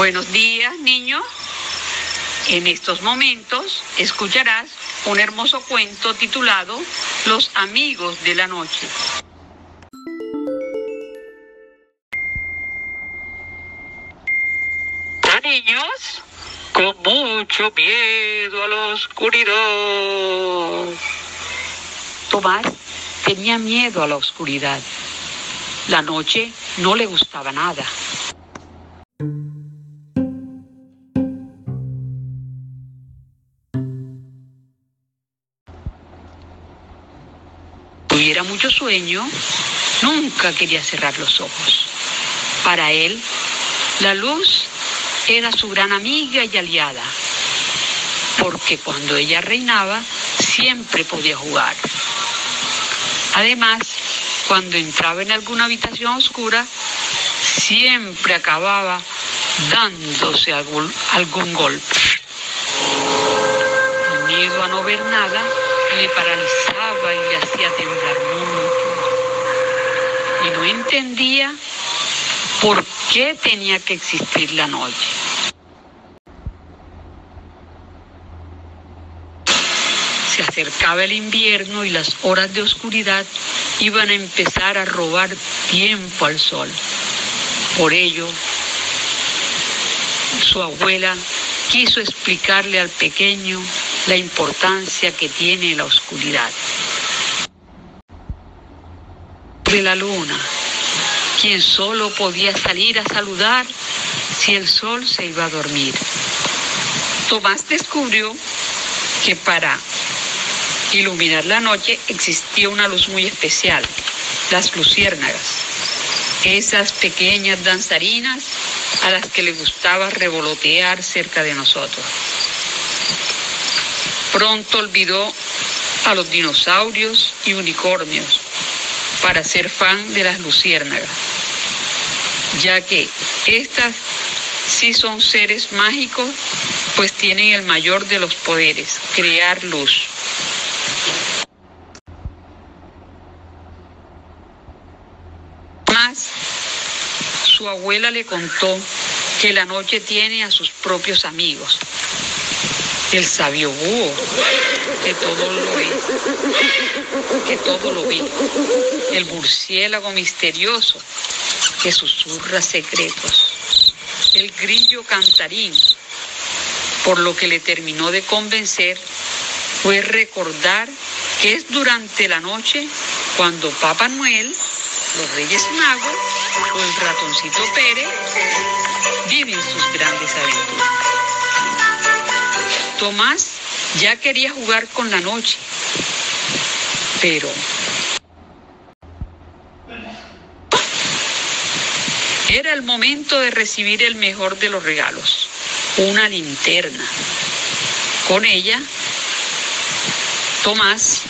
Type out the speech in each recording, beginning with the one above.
Buenos días, niños. En estos momentos escucharás un hermoso cuento titulado Los amigos de la noche. niños, con mucho miedo a la oscuridad. Tomás tenía miedo a la oscuridad. La noche no le gustaba nada. Tuviera mucho sueño, nunca quería cerrar los ojos. Para él, la luz era su gran amiga y aliada, porque cuando ella reinaba, siempre podía jugar. Además, cuando entraba en alguna habitación oscura, siempre acababa dándose algún, algún golpe. Miedo a no ver nada le paralizaba y le hacía temblar mucho. Y no entendía por qué tenía que existir la noche. Se acercaba el invierno y las horas de oscuridad iban a empezar a robar tiempo al sol. Por ello, su abuela quiso explicarle al pequeño la importancia que tiene la oscuridad. De la luna, quien solo podía salir a saludar si el sol se iba a dormir. Tomás descubrió que para iluminar la noche existía una luz muy especial, las luciérnagas, esas pequeñas danzarinas a las que le gustaba revolotear cerca de nosotros. Pronto olvidó a los dinosaurios y unicornios para ser fan de las luciérnagas, ya que estas sí son seres mágicos, pues tienen el mayor de los poderes, crear luz. Más, su abuela le contó que la noche tiene a sus propios amigos. El sabio búho, que todo lo ve, que todo lo ve. El murciélago misterioso, que susurra secretos. El grillo cantarín, por lo que le terminó de convencer fue recordar que es durante la noche cuando Papá Noel, los Reyes Magos o el ratoncito Pérez viven sus grandes aventuras. Tomás ya quería jugar con la noche, pero era el momento de recibir el mejor de los regalos, una linterna. Con ella, Tomás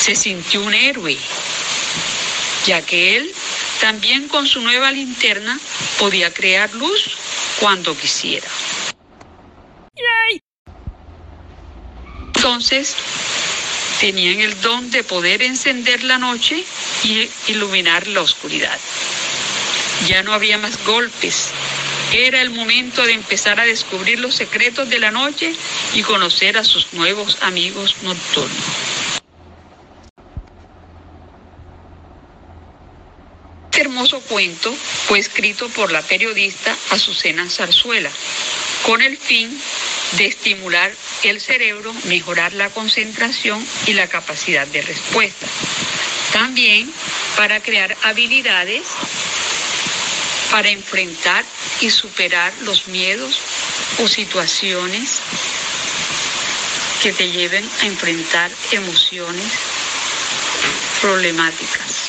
se sintió un héroe, ya que él también con su nueva linterna podía crear luz cuando quisiera. Entonces, tenían el don de poder encender la noche y iluminar la oscuridad. Ya no había más golpes. Era el momento de empezar a descubrir los secretos de la noche y conocer a sus nuevos amigos nocturnos. Este hermoso cuento fue escrito por la periodista Azucena Zarzuela con el fin de estimular el cerebro, mejorar la concentración y la capacidad de respuesta. También para crear habilidades para enfrentar y superar los miedos o situaciones que te lleven a enfrentar emociones problemáticas.